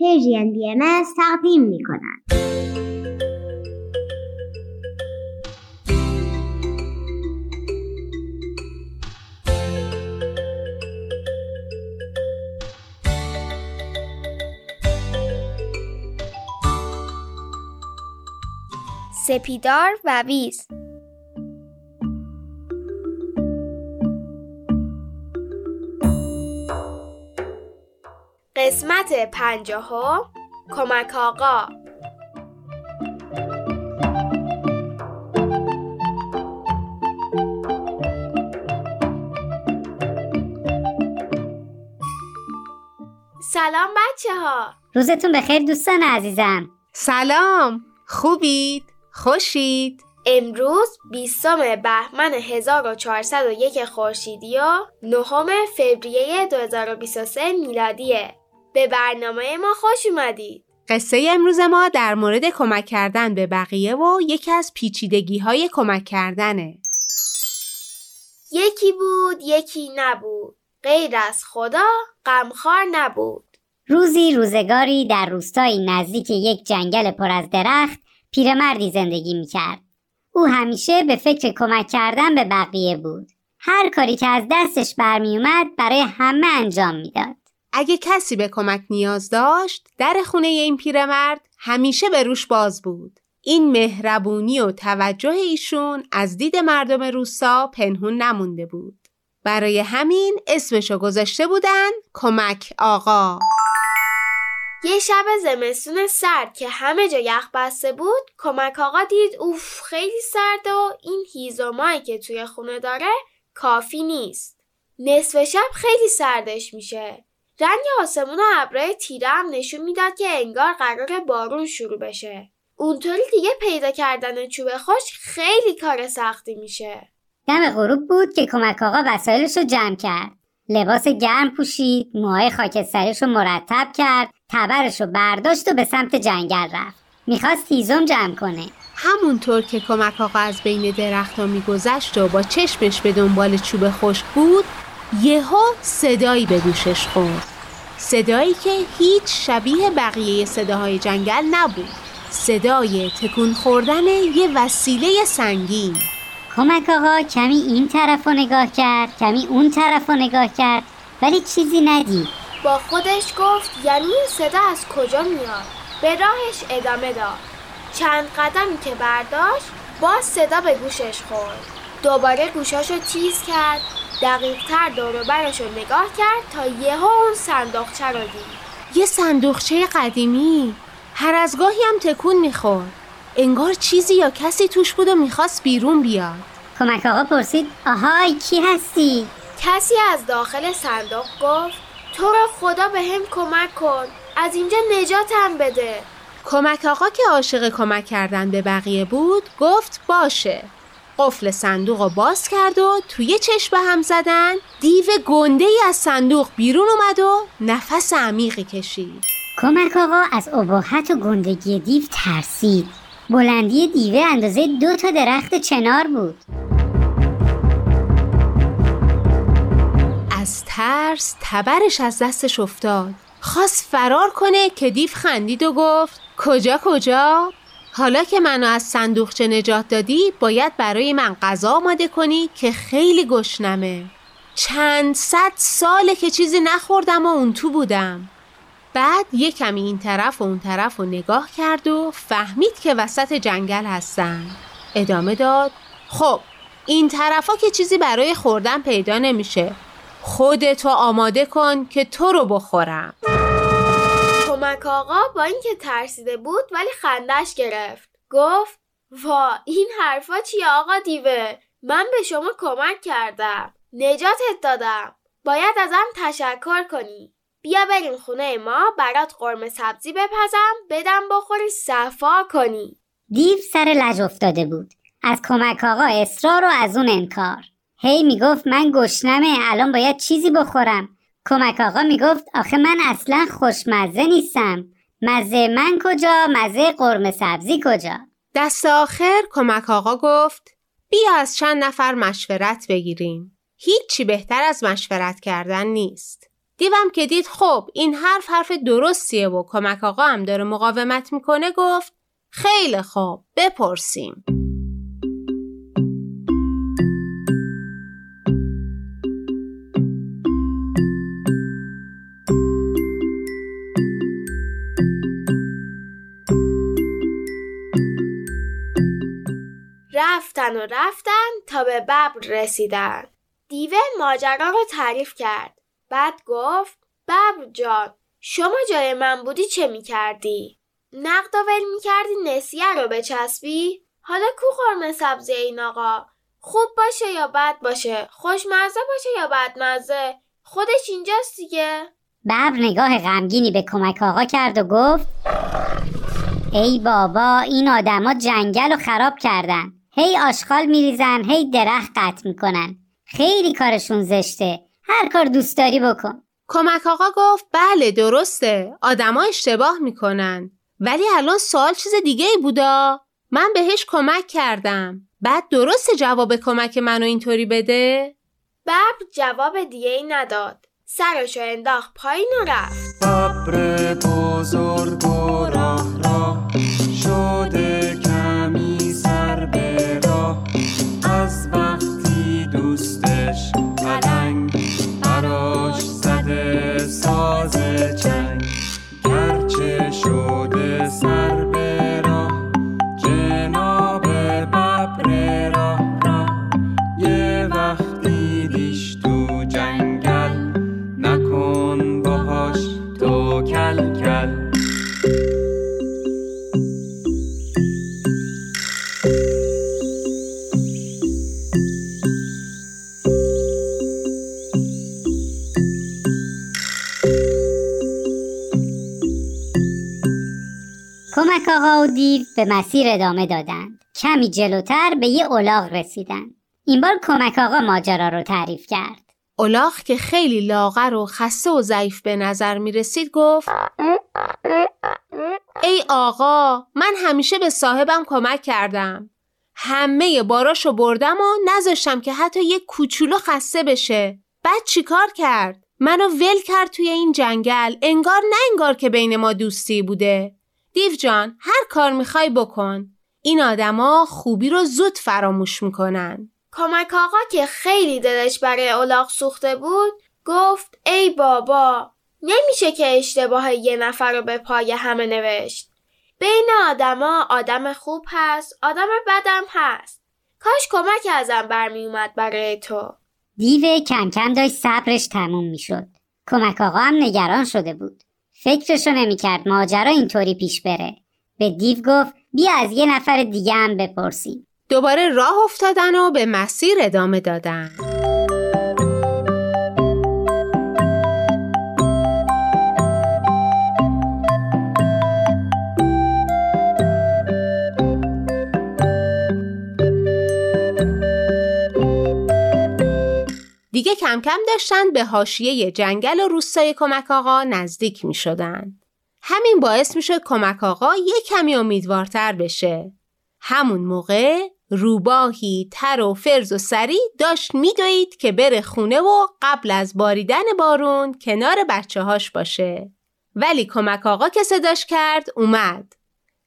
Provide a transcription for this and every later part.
پرژین بی ام تقدیم می کند. سپیدار و ویز قسمت پنجاهم کمک آقا. سلام بچه ها روزتون بخیر دوستان عزیزم. سلام. خوبید؟ خوشید؟ امروز بیستم بهمن 1401 خورشیدی و نهم فوریه 2023 میلادیه. به برنامه ما خوش اومدید. قصه امروز ما در مورد کمک کردن به بقیه و یکی از پیچیدگی های کمک کردنه. یکی بود یکی نبود. غیر از خدا غمخوار نبود. روزی روزگاری در روستایی نزدیک یک جنگل پر از درخت پیرمردی زندگی می‌کرد. او همیشه به فکر کمک کردن به بقیه بود. هر کاری که از دستش برمیومد برای همه انجام می‌داد. اگه کسی به کمک نیاز داشت در خونه این پیرمرد همیشه به روش باز بود. این مهربونی و توجه ایشون از دید مردم روستا پنهون نمونده بود. برای همین اسمشو گذاشته بودن کمک آقا. یه شب زمستون سرد که همه جا یخ بسته بود کمک آقا دید اوف خیلی سرده و این هیزومایی که توی خونه داره کافی نیست. نصف شب خیلی سردش میشه. رنگ آسمون و ابرای تیره هم نشون می‌داد که انگار قرار بارون شروع بشه. اونطوری دیگه پیدا کردن چوب خوش خیلی کار سختی میشه. دم غروب بود که کمک آقا وسایلش رو جمع کرد. لباس گرم پوشید موهای خاکستریش رو مرتب کرد تبرش رو برداشت و به سمت جنگل رفت. می‌خواست هیزم جمع کنه. همونطور که کمک آقا از بین درختها میگذشت و با چشمش به دنبال چوب خشک بود یهو صدایی به گوشش خورد. صدایی که هیچ شبیه بقیه صداهای جنگل نبود. صدای تکون خوردن یه وسیله سنگین. کمک آقا کمی این طرف رو نگاه کرد کمی اون طرف رو نگاه کرد ولی چیزی ندید. با خودش گفت یعنی این صدا از کجا میاد؟ به راهش ادامه داد. چند قدمی که برداشت باز صدا به گوشش خورد. دوباره گوشاشو تیز کرد دقیقتر دوروبرش رو نگاه کرد تا یهو اون صندوقچه رو دید. یه صندوقچه قدیمی. هر از گاهی هم تکون می‌خورد. انگار چیزی یا کسی توش بود و می‌خواست بیرون بیاد. کمک آقا پرسید آهای کی هستی؟ کسی از داخل صندوق گفت تو رو خدا به هم کمک کن از اینجا نجاتم بده. کمک آقا که عاشق کمک کردن به بقیه بود گفت باشه. قفل صندوق رو باز کرد و توی چشم هم زدن دیو گنده ای از صندوق بیرون اومد و نفس عمیقی کشید. کمک آقا از ابهت و گندگی دیو ترسید. بلندی دیوه اندازه دو تا درخت چنار بود. از ترس تبرش از دستش افتاد. خواست فرار کنه که دیو خندید و گفت کجا کجا؟ حالا که منو از صندوقچه نجات دادی باید برای من غذا آماده کنی که خیلی گشنمه. چند صد ساله که چیزی نخوردم و اون تو بودم. بعد یه کمی این طرف و اون طرف رو نگاه کرد و فهمید که وسط جنگل هستن. ادامه داد خب این طرفا که چیزی برای خوردن پیدا نمیشه. خودتو آماده کن که تو رو بخورم. کمک آقا با اینکه ترسیده بود ولی خندش گرفت. گفت وا این حرفا چیه آقا دیوه؟ من به شما کمک کردم. نجاتت دادم. باید ازم تشکر کنی. بیا بریم خونه ما برات قرمه سبزی بپزم بدم بخوری صفا کنی. دیو سر لج افتاده بود. از کمک آقا اصرار و از اون انکار. هی می‌گفت من گشنمه الان باید چیزی بخورم. کمک آقا می‌گفت آخه من اصلا خوشمزه نیستم. مزه من کجا؟ مزه قرمه سبزی کجا؟ دست آخر کمک آقا گفت بیا از چند نفر مشورت بگیریم. هیچی بهتر از مشورت کردن نیست. دیوم که دید خب این حرف حرف درستیه و کمک آقا هم داره مقاومت می‌کنه گفت خیلی خوب بپرسیم. رفتن و رفتن تا به ببر رسیدن دیوه ماجرا رو تعریف کرد بعد گفت ببر جان شما جای من بودی چه می‌کردی؟ نقد ول می‌کردی نسیه رو بچسبی؟ حالا کو قرمه سبزی این آقا؟ خوب باشه یا بد باشه؟ خوشمزه باشه یا بدمزه؟ خودش اینجاست دیگه؟ ببر نگاه غمگینی به کمک آقا کرد و گفت ای بابا این آدما جنگل رو خراب کردن هی آشغال میریزن هی درخت قطع می‌کنن. خیلی کارشون زشته. هر کار دوست داری بکن. کمک آقا گفت بله درسته. آدما اشتباه می‌کنن. ولی الان سوال چیز دیگه ای بودا. من بهش کمک کردم. بعد درسته جواب کمک منو اینطوری بده؟ ببر جواب دیگه ای نداد سرشو انداخت پایین و رفت. ببر بزرگ کمک آقا و دیو به مسیر ادامه دادند. کمی جلوتر به یه الاغ رسیدند. این بار کمک آقا ماجرا رو تعریف کرد. الاغ که خیلی لاغر و خسته و ضعیف به نظر می رسید گفت ای آقا من همیشه به صاحبم کمک کردم. همه باراشو بردم و نذاشتم که حتی یک کوچولو خسته بشه. بعد چیکار کرد؟ منو ول کرد توی این جنگل. انگار نه انگار که بین ما دوستی بوده. دیو جان هر کار می‌خوای بکن. این آدما خوبی رو زود فراموش می‌کنن. کمک آقا که خیلی دلش برای الاغ سوخته بود گفت ای بابا نمیشه که اشتباه یه نفر رو به پای همه نوشت. بین آدما آدم خوب هست آدم بدم هست. کاش کمک ازم برمی اومد برای تو. دیو کم کم داشت صبرش تموم می‌شد. کمک آقا هم نگران شده بود. فکرشو نمی‌کرد ماجرا اینطوری پیش بره. به دیو گفت بیا از یه نفر دیگه هم بپرسیم. دوباره راه افتادن و به مسیر ادامه دادن. دیگه کم کم داشتن به حاشیه جنگل و روستای کمک آقا نزدیک می شدن. همین باعث می شد کمک آقا یه کمی امیدوارتر بشه. همون موقع روباهی تر و فرز و سری داشت میدوید که بره خونه و قبل از باریدن بارون کنار بچه هاش باشه. ولی کمک آقا که صداش کرد اومد.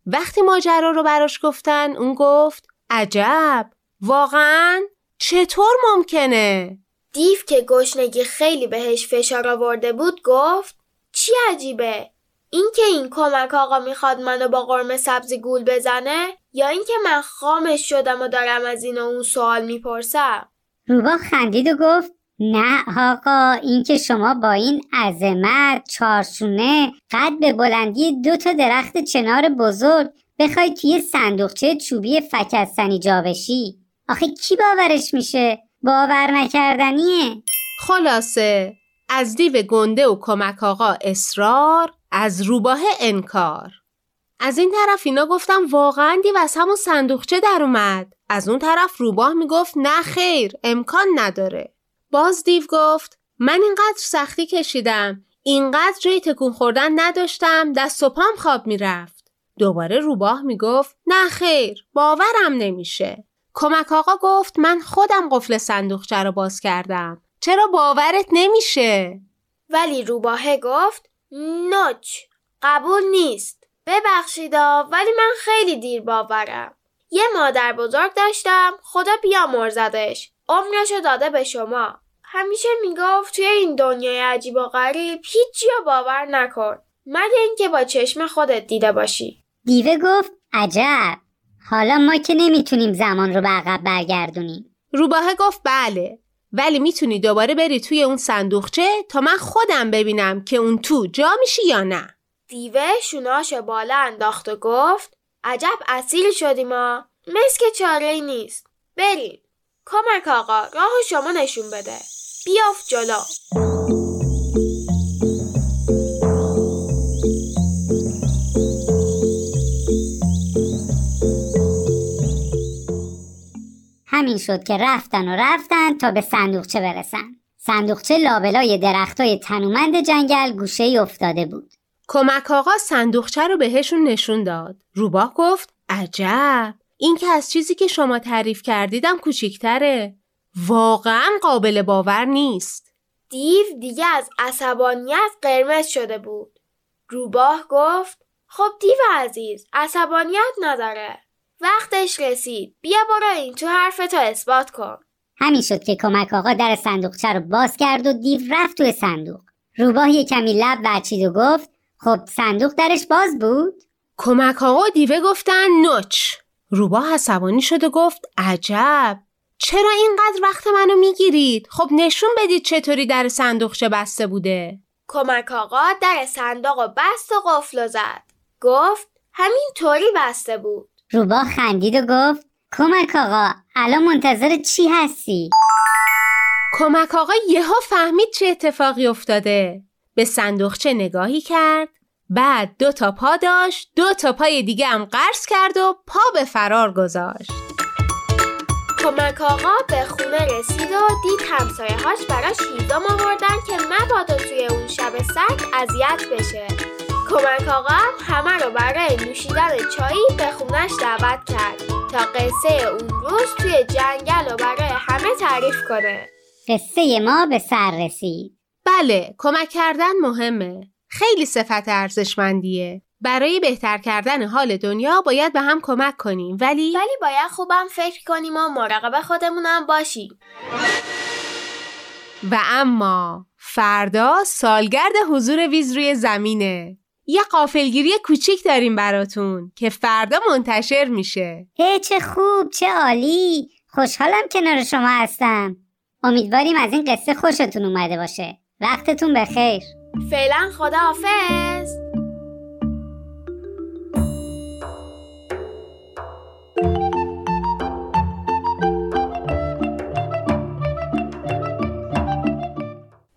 وقتی ماجرا رو براش گفتن اون گفت عجب واقعا چطور ممکنه؟ دیو که گشنگی خیلی بهش فشار آورده بود گفت چی عجیبه؟ اینکه این کمک آقا می‌خواد منو با قرمه سبزی گول بزنه؟ یا اینکه من خامش شدم و دارم از این و اون سوال می‌پرسم؟ روبا خندید و گفت نه آقا اینکه شما با این عظمت چارشونه قد به بلندی دو تا درخت چنار بزرگ بخوای توی صندوقچه چوبی فکستنی جا بشی. آخه کی باورش میشه؟ باور نکردنیه. خلاصه از دیو گنده و کمک آقا اصرار از روباه انکار. از این طرف اینا گفتم واقعا دیو از همون صندوقچه در اومد. از اون طرف روباه می‌گفت نه خیر امکان نداره. باز دیو گفت من اینقدر سختی کشیدم اینقدر جای تکون خوردن نداشتم دست و پام خواب می‌رفت. دوباره روباه می‌گفت نه خیر باورم نمیشه. کمک آقا گفت من خودم قفل صندوقچه رو باز کردم. چرا باورت نمیشه؟ ولی روباهه گفت نوچ قبول نیست. ببخشیدا ولی من خیلی دیر باورم. یه مادر بزرگ داشتم خدا بیامرزدش. عمرشو داده به شما. همیشه می‌گفت توی این دنیای عجیب و غریب هیچی رو باور نکن. مگه اینکه با چشم خودت دیده باشی. دیوه گفت عجب. حالا ما که نمی‌تونیم زمان رو به عقب برگردونیم. روباهه گفت بله ولی می‌تونی دوباره بری توی اون صندوقچه تا من خودم ببینم که اون تو جا میشی یا نه. دیوه شوناش بالا انداخت و گفت عجب اصیل شدیم ما مثل که چاره ای نیست. بریم. کمک آقا راه شما نشون بده. بیافت جلو. همین شد که رفتن و رفتن تا به صندوقچه برسن. صندوقچه لابلای درختای تنومند جنگل گوشه ای افتاده بود. کمک آقا صندوقچه رو بهشون نشون داد. روباه گفت عجب! این که از چیزی که شما تعریف کردیدم کوچیکتره. واقعا قابل باور نیست. دیو دیگه از عصبانیت قرمز شده بود. روباه گفت خب دیو عزیز عصبانیت نداره. وقتش رسید. بیا برو این تو حرفتو اثبات کن. همین شد که کمک آقا در صندوقچه رو باز کرد و دیو رفت توی صندوق. روباه یه کمی لب ورچید و گفت خب صندوق درش باز بود؟ کمک آقا و دیوه گفتن نوچ. روباه عصبانی شد و گفت عجب. چرا اینقدر وقت منو می‌گیرید؟ خب نشون بدید چطوری در صندوقچه بسته بوده. کمک آقا در صندوق و بست و قفل و زد. گفت همین طوری بسته بود. روباه خندید و گفت کمک آقا الان منتظر چی هستی؟ کمک آقا یهو فهمید چه اتفاقی افتاده. به صندوقچه نگاهی کرد بعد دو تا پا داشت دو تا پای دیگه هم قرض کرد و پا به فرار گذاشت. کمک آقا به خونه رسید و دید همسایه هاش براش هیزم آوردن که مبادا توی اون شب سگ اذیت بشه. کمک آقا همه رو برای نوشیدن چایی به خونش دعوت کرد تا قصه اون روز توی جنگل و برای همه تعریف کنه. قصه ما به سر رسید. بله کمک کردن مهمه. خیلی صفت ارزشمندیه. برای بهتر کردن حال دنیا باید به هم کمک کنیم ولی؟ ولی باید خوبم فکر کنیم و مراقب خودمونم باشیم. و اما فردا سالگرد حضور ویز روی زمینه. یه قافلگیری کوچیک داریم براتون که فردا منتشر میشه. هی چه خوب چه عالی. خوشحالم کنار شما هستم. امیدواریم از این قصه خوشتون اومده باشه. وقتتون بخیر. فعلا خداحافظ.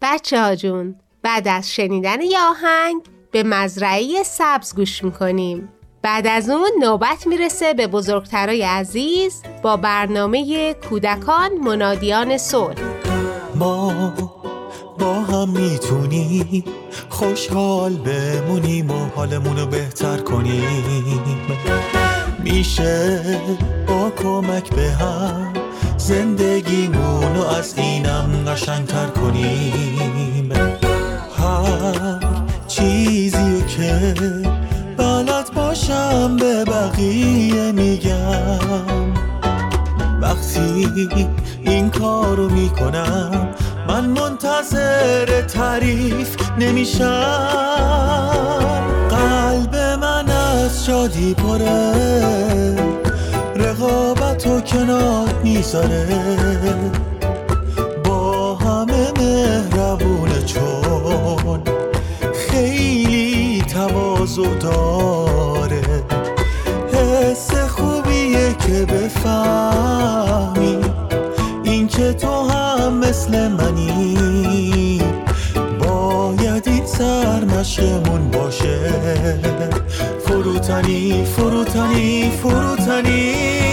بچه ها جون بعد از شنیدن یه آهنگ به مزرعه سبز گوش می‌کنیم. بعد از اون نوبت می‌رسه به بزرگترای عزیز با برنامه کودکان منادیان صلح. ما با هم می‌تونیم خوشحال بمونیم و حالمون رو بهتر کنیم. میشه با کمک به هم زندگیمون رو از اینم قشنگتر کنیم. هر چیزی که بلد باشم به بقیه میگم. وقتی این کارو می‌کنم من منتظر تعریف نمیشم. قلب من از شادی پره رقابت و کنار می‌ذاره. که تو هم مثل منی. باید این سرمشقمون باشه. فروتنی فروتنی فروتنی.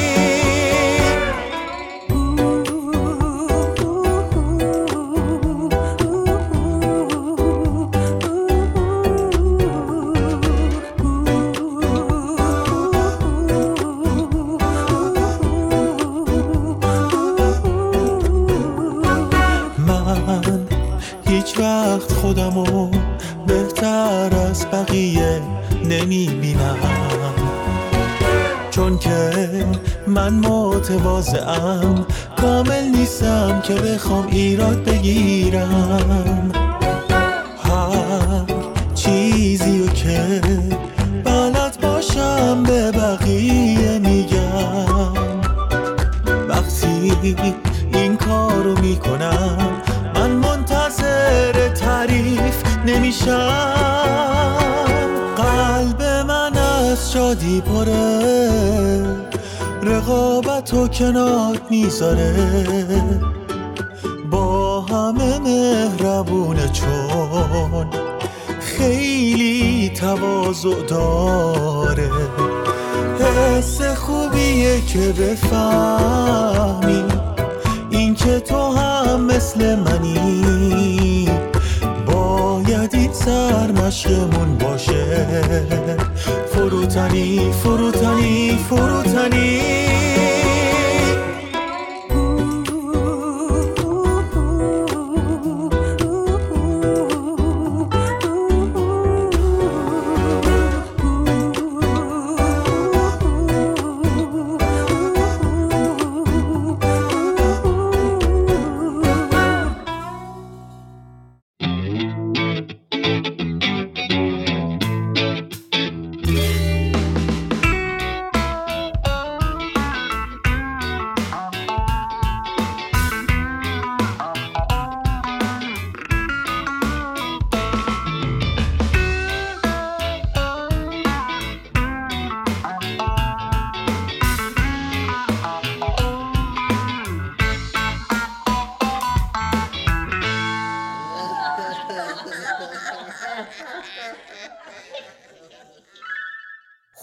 قلب من از شادی پره. رقابت و کنار می‌ذاره. با همه مهربونه چون خیلی تواضع داره. حس خوبیه که بفهمی این که تو هم مثل منی. سرمشقمون باشه. فروتنی فروتنی فروتنی.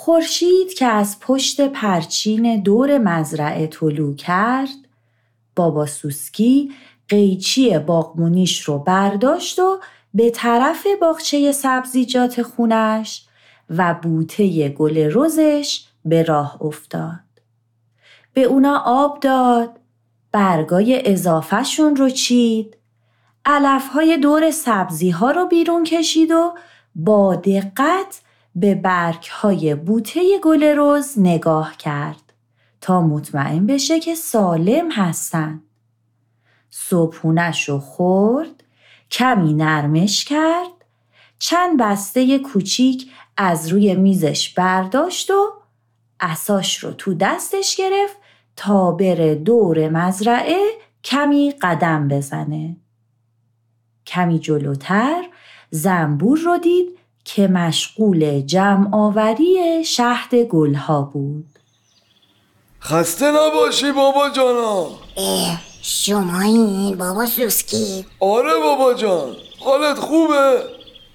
خورشید که از پشت پرچین دور مزرعه طلوع کرد بابا سوسکی قیچی باغمونیش رو برداشت و به طرف باغچه سبزیجات خونش و بوته گل رزش به راه افتاد. به اونا آب داد، برگای اضافهشون رو چید، علفهای دور سبزی ها رو بیرون کشید و با دقت به برگهای بوته گل رز نگاه کرد تا مطمئن بشه که سالم هستن. صبحونش رو خورد، کمی نرمش کرد، چند بسته کوچیک از روی میزش برداشت و اساش رو تو دستش گرفت تا بره دور مزرعه کمی قدم بزنه. کمی جلوتر زنبور رو دید که مشغول جمع آوری شهد گلها بود. خسته نباشی بابا جانا اه شما این بابا سوسکی. آره بابا جان حالت خوبه.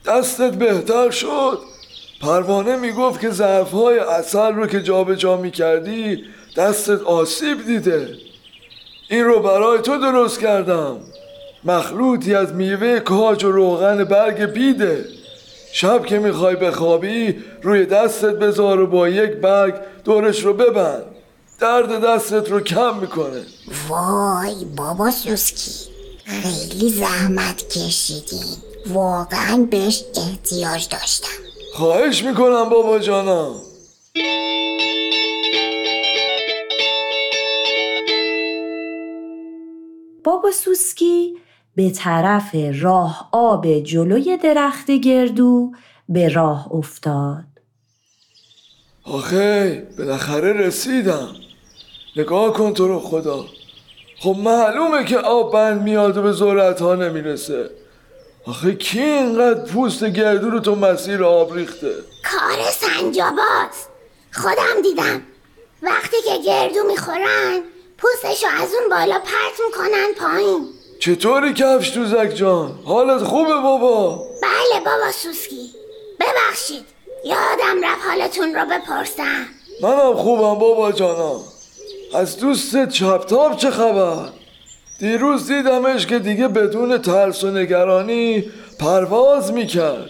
دستت بهتر شد. پروانه می‌گفت که ظرفهای اصل رو که جابجا جا می‌کردی دستت آسیب دیده. این رو برای تو درست کردم. مخلوطی از میوه کاج و روغن برگ بیده. شب که می‌خوای بخوابی روی دستت بذار و با یک برگ دورش رو ببند. درد دستت رو کم می‌کنه. وای بابا سوسکی خیلی زحمت کشیدین واقعا بهش احتیاج داشتم. خواهش می‌کنم بابا جانم. بابا سوسکی به طرف راه آب جلوی درخت گردو به راه افتاد. آخه بالاخره رسیدم. نگاه کن تو رو خدا. خب معلومه که آب بند میاد و به ذرت ها نمی‌رسه. آخه کی اینقدر پوست گردو رو تو مسیر آب ریخته؟ کار سنجاباست. خودم دیدم. وقتی که گردو می‌خورن پوستشو از اون بالا پرت می‌کنن پایین. چطوری کفش دوزک جان؟ حالت خوبه بابا؟ بله بابا سوسکی. ببخشید. یادم رفت حالتون رو بپرسم. منم خوبم بابا جانم. از دوستت چپتاب چه خبر؟ دیروز دیدمش که دیگه بدون ترس و نگرانی پرواز می‌کرد.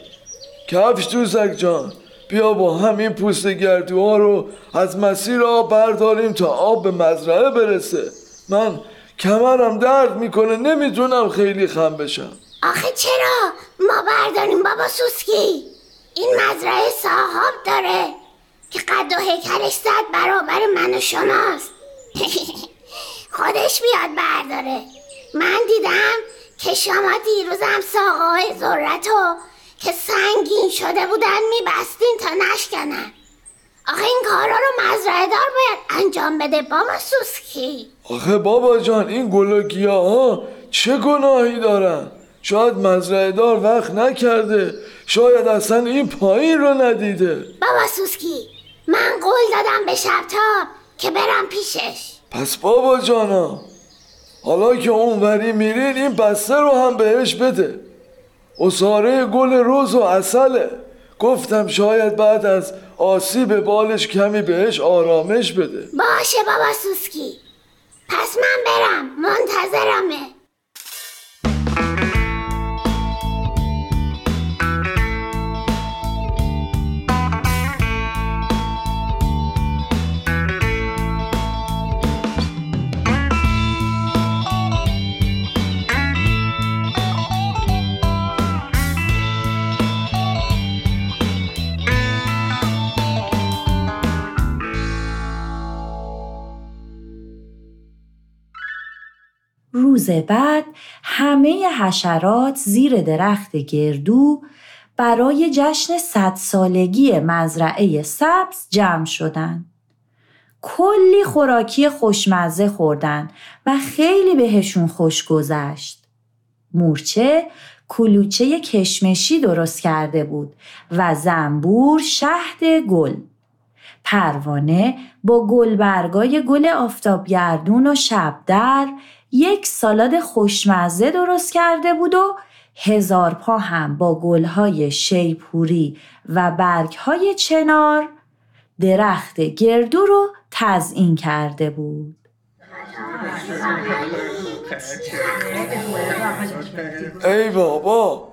کفش دوزک جان. بیا با همین پوست گردوها رو از مسیر آب برداریم تا آب به مزرعه برسه. من کمرم درد می‌کنه نمی‌تونم خیلی خم بشم. آخه چرا؟ ما برداریم بابا سوسکی. این مزرعه صاحب داره که قد و هیکلش صد برابر من و شماست. خودش بیاد برداره. من دیدم که شما دیروزم ساقای ذرتو که سنگین شده بودن میبستین تا نشکنن. آخه این کارا رو مزرعه دار باید انجام بده بابا سوسکی. آخه بابا جان این گل و گیاه ها چه گناهی دارن؟ شاید مزرعه دار وقت نکرده شاید اصلا این پایین رو ندیده. بابا سوسکی من قول دادم به شبتاب که برم پیشش. پس بابا جانا حالا که اونوری میرین این بسته رو هم بهش بده. اصاره گل روز و اصله. گفتم شاید بعد از آسیب بالش کمی بهش آرامش بده. باشه بابا سوسکی. پس من برم. منتظرمه. روز بعد همه حشرات زیر درخت گردو برای جشن صد سالگی مزرعه سبز جمع شدند. کلی خوراکی خوشمزه خوردن و خیلی بهشون خوش گذشت. مورچه کلوچه کشمشی درست کرده بود و زنبور شهد گل. پروانه با گلبرگای گل آفتابگردون و شبدر یک سالاد خوشمزه درست کرده بود و هزار پا هم با گلهای شیپوری و برگهای چنار درخت گردو رو تزئین کرده بود. ای بابا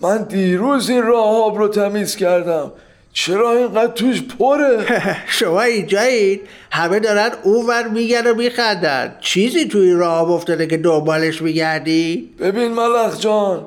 من دیروز این راه رو تمیز کردم چرا اینقدر توش پره؟ شما اینجایید. همه دارن اونور میگن و میخندن. چیزی توی راه افتاده که دنبالش میگردی؟ ببین ملخ جان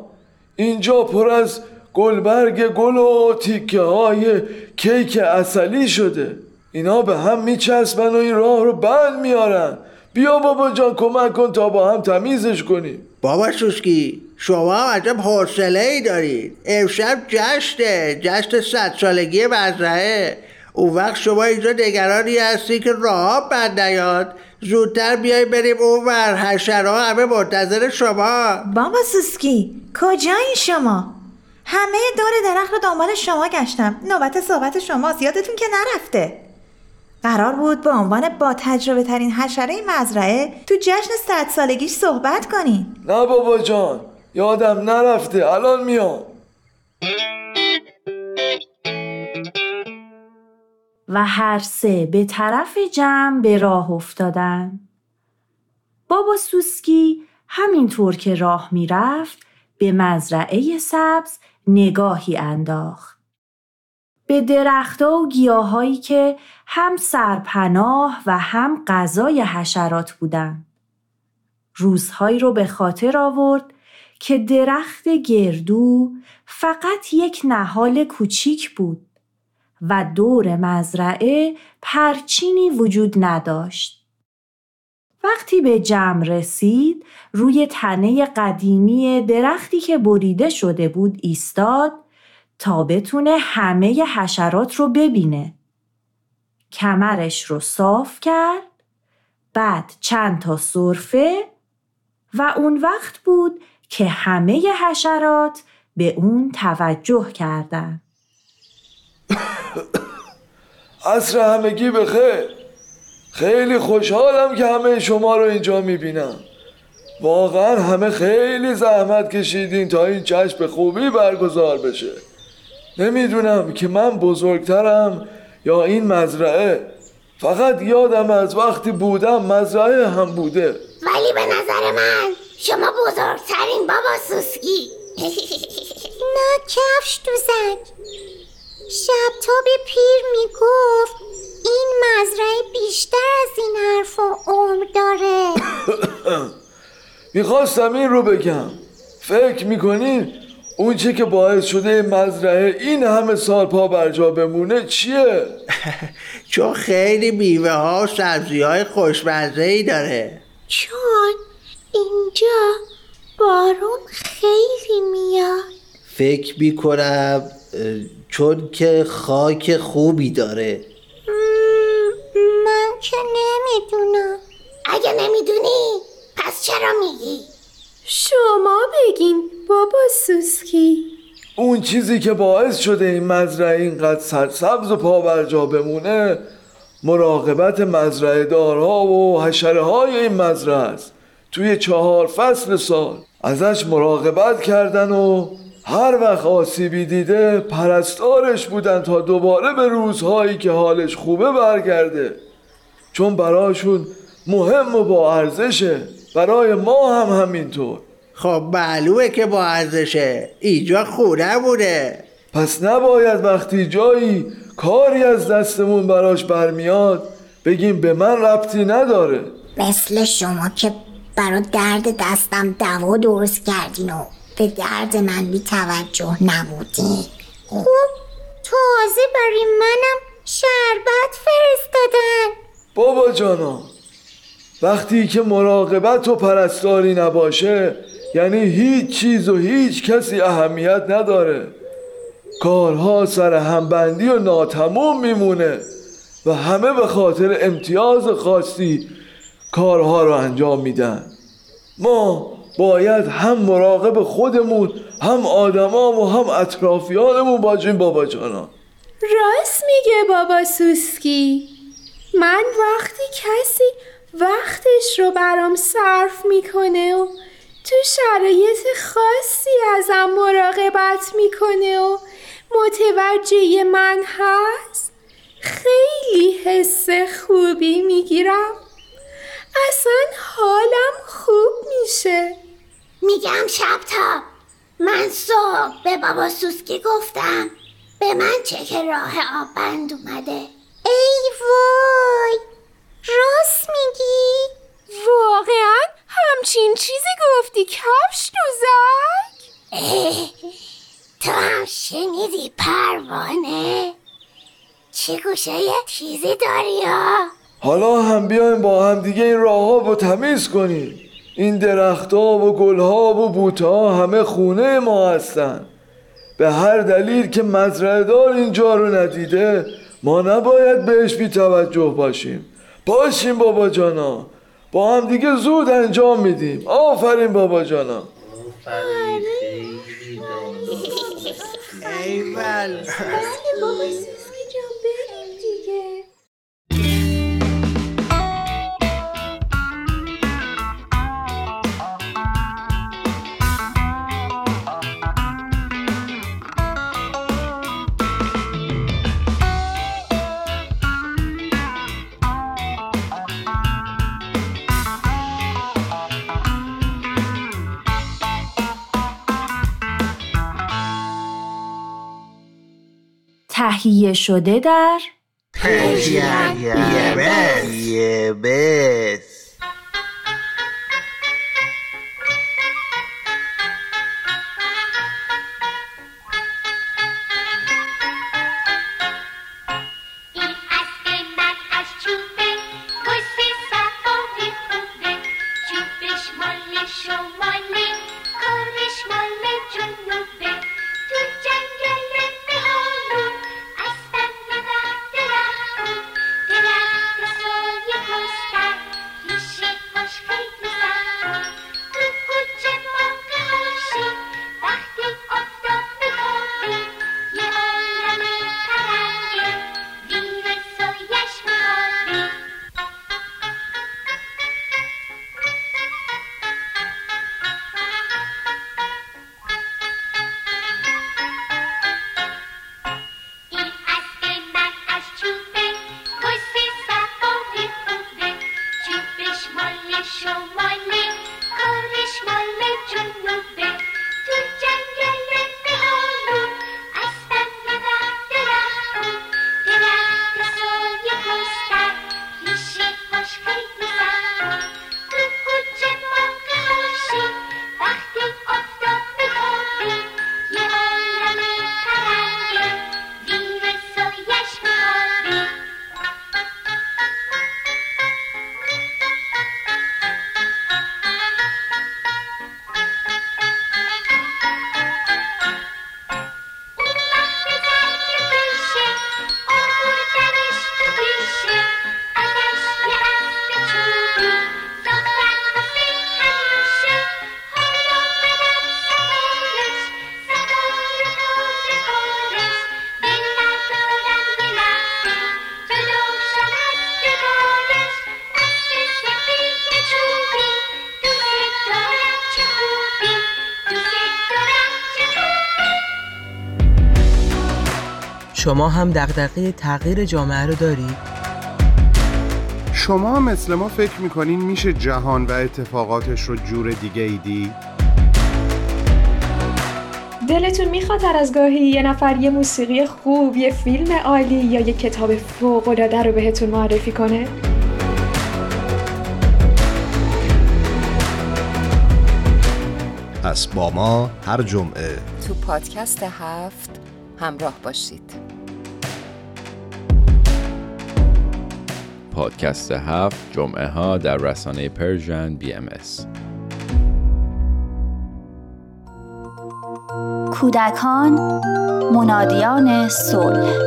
اینجا پر از گلبرگ گل و تیکه های کیک اصلی شده. اینا به هم میچسبن و این راه رو بند میارن. بیا بابا جان کمک کن تا با هم تمیزش کنیم. بابا سوسکی شما هم عجب حوصله ای دارید. امشب جشنه جشن صد سالگی مزرعه. اون وقت شما اینجا نگرانی هستی که راه بند نیاد. زودتر بیای بریم اون ور. حشرها همه منتظر شما. بابا سوسکی کجایی شما؟ همه دور درخت رو دنبال شما گشتم. نوبت صحبت شماست یادتون که نرفته. قرار بود به عنوان با تجربه ترین حشره مزرعه تو جشن صد سالگیش صحبت کنین نه بابا جان. یادم نرفته الان میام و هر سه به طرف جمع به راه افتادن. بابا سوسکی همینطور که راه می‌رفت به مزرعه سبز نگاهی انداخت. به درختها و گیاهایی که هم سرپناه و هم غذای حشرات بودند. روزهایی رو به خاطر آورد که درخت گردو فقط یک نهال کوچیک بود و دور مزرعه پرچینی وجود نداشت. وقتی به جمع رسید روی تنه قدیمی درختی که بریده شده بود ایستاد تا بتونه همه حشرات رو ببینه. کمرش رو صاف کرد بعد چند تا صرفه و اون وقت بود که همه حشرات به اون توجه کردند. عصر همگی بخیر خیلی خوشحالم که همه شما رو اینجا می‌بینم. واقعا همه خیلی زحمت کشیدین تا این جشن به خوبی برگزار بشه. نمی‌دونم که من بزرگترم یا این مزرعه. فقط یادم از وقتی بودم مزرعه هم بوده. ولی به نظر من شما بزرگترین بابا سوسکی. نه کفش تو زد شبتاب پیر می‌گفت این مزرعه بیشتر از این حرف و عمر داره. می‌خواستم این رو بگم. فکر می‌کنین اون چه که باعث شده این مزرعه این همه سال پا بر جا بمونه چیه؟ چون خیلی میوه ها و سبزی های خوشمزه ای داره. چون؟ اینجا بارون خیلی میاد. فکر می‌کنم چون که خاک خوبی داره. مم، من که نمی‌دونم. اگه نمی‌دونی پس چرا میگی؟ شما بگین بابا سوسکی. اون چیزی که باعث شده این مزرعه اینقدر سرسبز و پا بر جا بمونه مراقبت مزرعه دارها و حشره های این مزرعه است. توی چهار فصل سال ازش مراقبت کردن و هر وقت آسیبی دیده پرستارش بودن تا دوباره به روزهایی که حالش خوبه برگرده. چون براشون مهم و با ارزشه. برای ما هم همینطور. خب معلومه که با ارزشه. اینجا خونه بوده. پس نباید وقتی جایی کاری از دستمون براش برمیاد بگیم به من ربطی نداره. مثل شما که برا درد دستم دوا درست کردین و به درد من بی توجه نبودین خب تازه برای منم شربت فرستادن. بابا جانا وقتی که مراقبت و پرستاری نباشه یعنی هیچ چیز و هیچ کسی اهمیت نداره. کارها سر همبندی و ناتموم میمونه و همه به خاطر امتیاز خاصی کارها رو انجام میدن. ما باید هم مراقب خودمون هم آدمام و هم اطرافیانمون باشیم بابا جانا. راست میگه بابا سوسکی. من وقتی کسی وقتش رو برام صرف می‌کنه و تو شرایط خاصی ازم مراقبت می‌کنه و متوجه من هست خیلی حس خوبی می‌گیرم. اصلا حالم خوب میشه. میگم شبتا. من صبح به بابا سوسکی گفتم. به من چک راه آب بند اومده. ای وای. راست میگی؟ واقعا همچین چیزی گفتی کفش دوزک؟ تو هم شنیدی پروانه؟ چه گوشه تیزی داری ها؟ حالا هم بیایم با هم دیگه این راه ها رو تمیز کنیم. این درختها و گلها و بوتها همه خونه ما هستن. به هر دلیل که مزرعه دار اینجا رو ندیده ما نباید بهش بی توجه باشیم. باشیم بابا جانا. با هم دیگه زود انجام میدیم. آفرین بابا جانا. ایول بابا تهیه شده در یه شما هم دغدغه تغییر جامعه رو دارید؟ شما مثل ما فکر می‌کنین میشه جهان و اتفاقاتش رو جور دیگه ای دید؟ دلتون می‌خواد هر از گاهی یه نفر یه موسیقی خوب، یه فیلم عالی یا یه کتاب فوق‌العاده رو بهتون معرفی کنه؟ پس با ما هر جمعه تو پادکست هفت همراه باشید پادکست هفت جمعه ها در رسانه Persian BM. کودکان منادیان صلح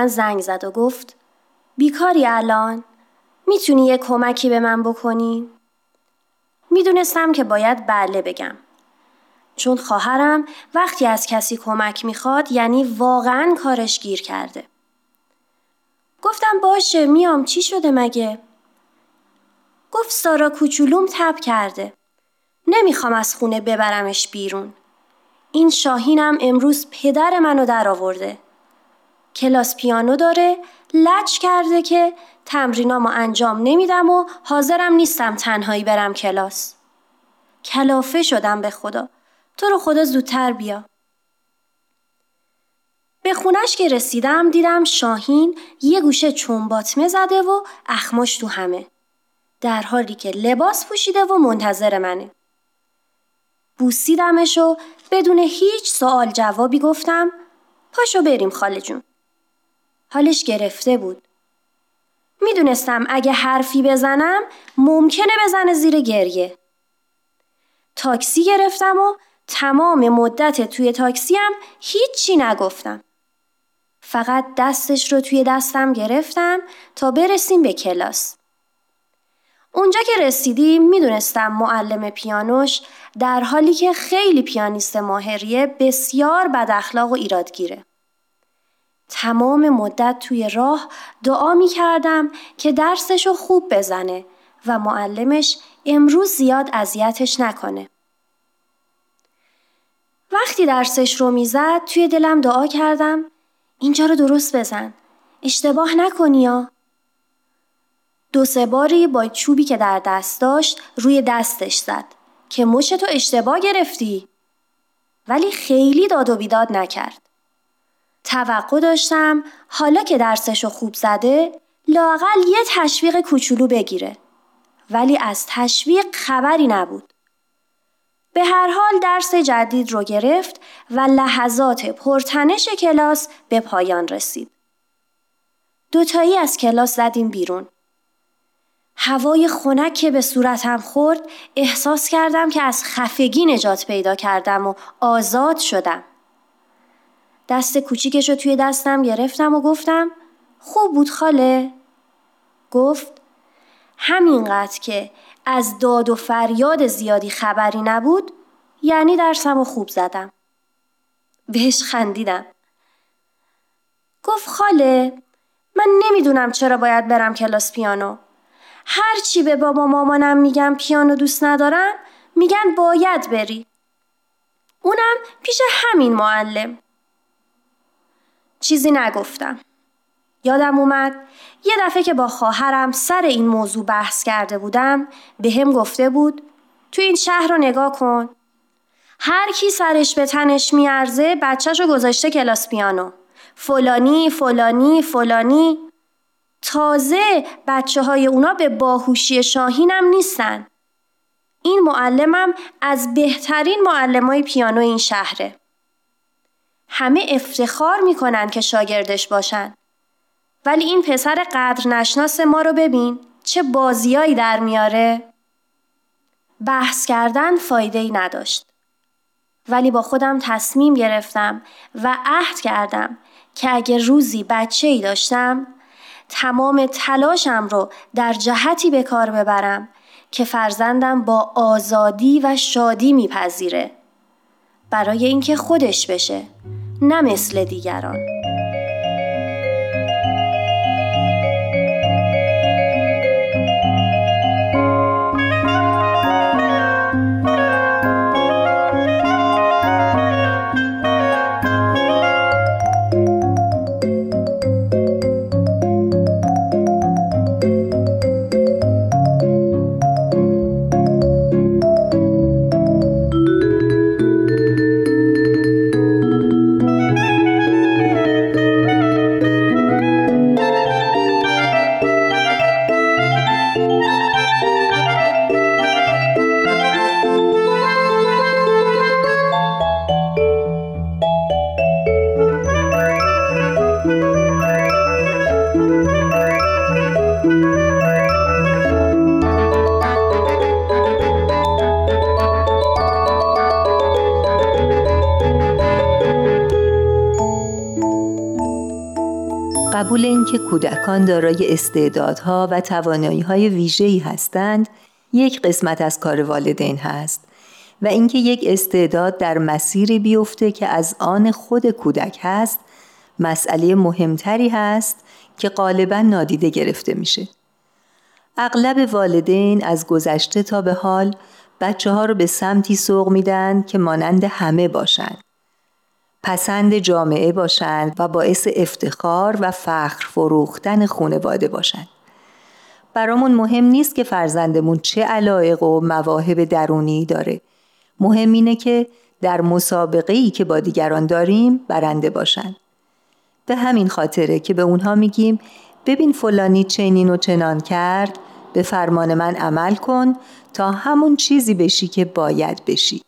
من زنگ زد و گفت بیکاری الان می‌تونی یه کمکی به من بکنی؟ می‌دونستم که باید بله بگم. چون خواهرم وقتی از کسی کمک می‌خواد یعنی واقعا کارش گیر کرده. گفتم باشه میام چی شده مگه؟ گفت سارا کوچولوم تب کرده. نمی‌خوام از خونه ببرمش بیرون. این شاهینم امروز پدر منو در آورده. کلاس پیانو داره لج کرده که تمرینامو انجام نمیدم و حاضرم نیستم تنهایی برم کلاس. کلافه شدم به خدا. تو رو خدا زودتر بیا. به خونش که رسیدم دیدم شاهین یه گوشه چونباتمه زده و اخماش تو همه. در حالی که لباس پوشیده و منتظر منه. بوسیدمش و بدون هیچ سوال جوابی گفتم پاشو بریم خاله جون. حالش گرفته بود. می‌دونستم اگه حرفی بزنم ممکنه بزنه زیر گریه. تاکسی گرفتم و تمام مدت توی تاکسی هم هیچی نگفتم. فقط دستش رو توی دستم گرفتم تا برسیم به کلاس. اونجا که رسیدیم می‌دونستم معلم پیانوش در حالی که خیلی پیانیست ماهریه بسیار بد اخلاق و ایرادگیره. تمام مدت توی راه دعا می کردم که درسشو خوب بزنه و معلمش امروز زیاد اذیتش نکنه. وقتی درسش رو می‌زد توی دلم دعا کردم اینجا رو درست بزن. اشتباه نکنی یا. دو سه باری با چوبی که در دست داشت روی دستش زد که مشتو اشتباه گرفتی. ولی خیلی داد و بیداد نکرد. توقع داشتم حالا که درسشو خوب زده لاقل یه تشویق کوچولو بگیره. ولی از تشویق خبری نبود. به هر حال درس جدید رو گرفت و لحظات پرتنش کلاس به پایان رسید. دوتایی از کلاس زدیم بیرون. هوای خنک که به صورتم خورد احساس کردم که از خفگی نجات پیدا کردم و آزاد شدم. دست کوچیکش رو توی دستم گرفتم و گفتم خوب بود خاله؟ گفت همینقدر که از داد و فریاد زیادی خبری نبود یعنی درسم رو خوب زدم. بهش خندیدم. گفت خاله من نمی‌دونم چرا باید برم کلاس پیانو. هر چی به بابا مامانم میگم پیانو دوست ندارم میگن باید بری. اونم پیش همین معلم. چیزی نگفتم. یادم اومد یه دفعه که با خواهرم سر این موضوع بحث کرده بودم به هم گفته بود تو این شهر رو نگاه کن. هر کی سرش به تنش میارزه بچهش رو گذاشته کلاس پیانو. فلانی فلانی فلانی تازه بچه های اونا به باهوشی شاهینم نیستن. این معلمم از بهترین معلمای پیانو این شهره. همه افتخار می‌کنن که شاگردش باشن. ولی این پسر قدر نشناس ما رو ببین چه بازیایی در میاره. بحث کردن فایده ای نداشت. ولی با خودم تصمیم گرفتم و عهد کردم که اگه روزی بچه ای داشتم تمام تلاشم رو در جهتی به کار ببرم که فرزندم با آزادی و شادی میپذیره برای اینکه خودش بشه نه مثل دیگران. قبول اینکه کودکان دارای استعدادها و توانایی‌های ویژه‌ای هستند یک قسمت از کار والدین هست و اینکه یک استعداد در مسیری بیفته که از آن خود کودک هست مسئله مهمتری هست که غالبا نادیده گرفته میشه. اغلب والدین از گذشته تا به حال بچه ها رو به سمتی سوق میدن که مانند همه باشند پسند جامعه باشند و باعث افتخار و فخر فروختن خانواده باشند. برامون مهم نیست که فرزندمون چه علایق و مواهب درونی داره. مهم اینه که در مسابقه ای که با دیگران داریم برنده باشند. به همین خاطره که به اونها میگیم ببین فلانی چنین و چنان کرد به فرمان من عمل کن تا همون چیزی بشی که باید بشی.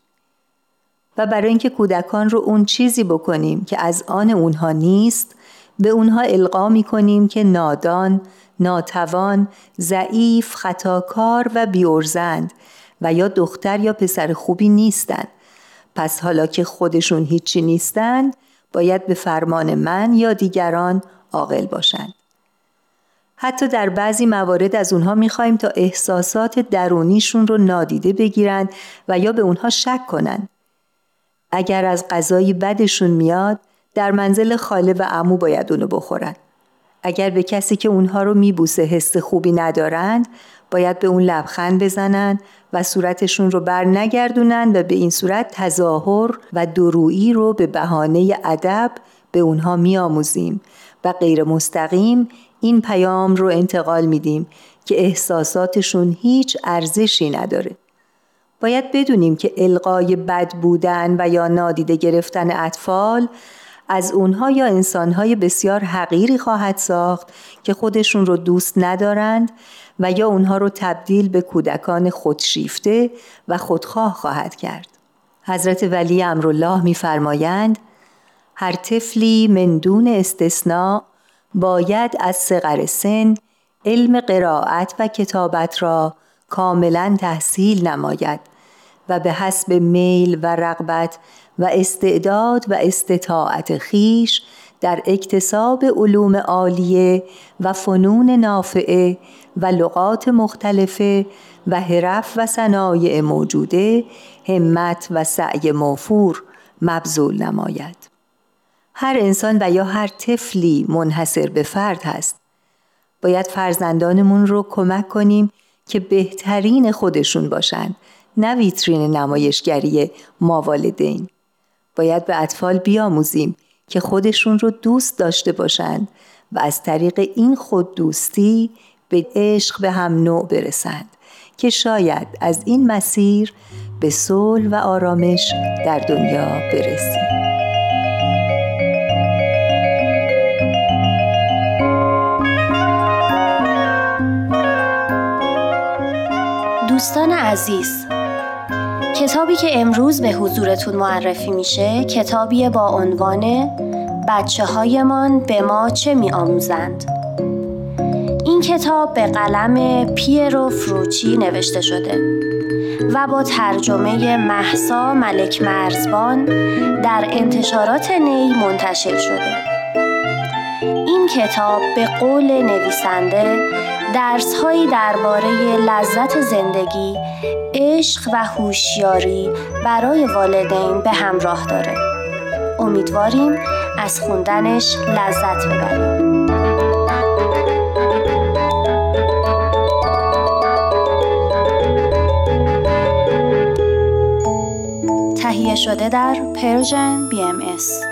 و برای اینکه کودکان رو اون چیزی بکنیم که از آن اونها نیست به اونها القا می کنیم که نادان، ناتوان، ضعیف، خطاکار و بیورزند و یا دختر یا پسر خوبی نیستند. پس حالا که خودشون هیچی نیستند باید به فرمان من یا دیگران عاقل باشند. حتی در بعضی موارد از اونها می‌خوایم تا احساسات درونیشون رو نادیده بگیرند و یا به اونها شک کنند. اگر از غذایی بدشون میاد در منزل خاله و امو باید اونو بخورن. اگر به کسی که اونها رو میبوسه حس خوبی ندارند باید به اون لبخند بزنن و صورتشون رو بر نگردونن و به این صورت تظاهر و درویی رو به بهانه ادب به اونها میآموزیم و غیر مستقیم این پیام رو انتقال میدیم که احساساتشون هیچ ارزشی نداره. باید بدونیم که القای بد بودن و یا نادیده گرفتن اطفال از اونها یا انسانهای بسیار حقیری خواهد ساخت که خودشون رو دوست ندارند و یا اونها رو تبدیل به کودکان خودشیفته و خودخواه خواهد کرد. حضرت ولی امرالله میفرمایند هر طفلی من دون استثناء باید از صغر سن علم قرائت و کتابت را کاملا تحصیل نماید و به حسب میل و رغبت و استعداد و استطاعت خیش در اکتساب علوم عالیه و فنون نافعه و لغات مختلفه و حرف و صنایع موجوده همت و سعی موفور مبذول نماید. هر انسان و یا هر طفلی منحصر به فرد هست. باید فرزندانمون رو کمک کنیم که بهترین خودشون باشند نه ویترین نمایشگری ما والدین. باید به اطفال بیاموزیم که خودشون رو دوست داشته باشند و از طریق این خود دوستی به عشق به هم نوع برسند که شاید از این مسیر به صلح و آرامش در دنیا برسیم. دوستان عزیز کتابی که امروز به حضورتون معرفی میشه کتابی با عنوان بچه هایمان به ما چه می آموزند این کتاب به قلم پیرو فروچی نوشته شده و با ترجمه محسا ملک مرزبان در انتشارات نی منتشر شده. این کتاب به قول نویسنده درسهایی درباره لذت زندگی، عشق و هوشیاری برای والدین به همراه داره. امیدواریم از خوندنش لذت ببریم. تهیه شده در پرژن BMS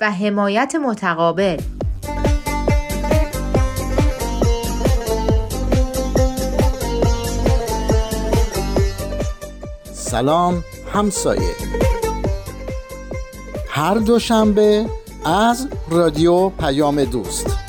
و حمایت متقابل. سلام همسایه. هر دوشنبه از رادیو پیام دوست.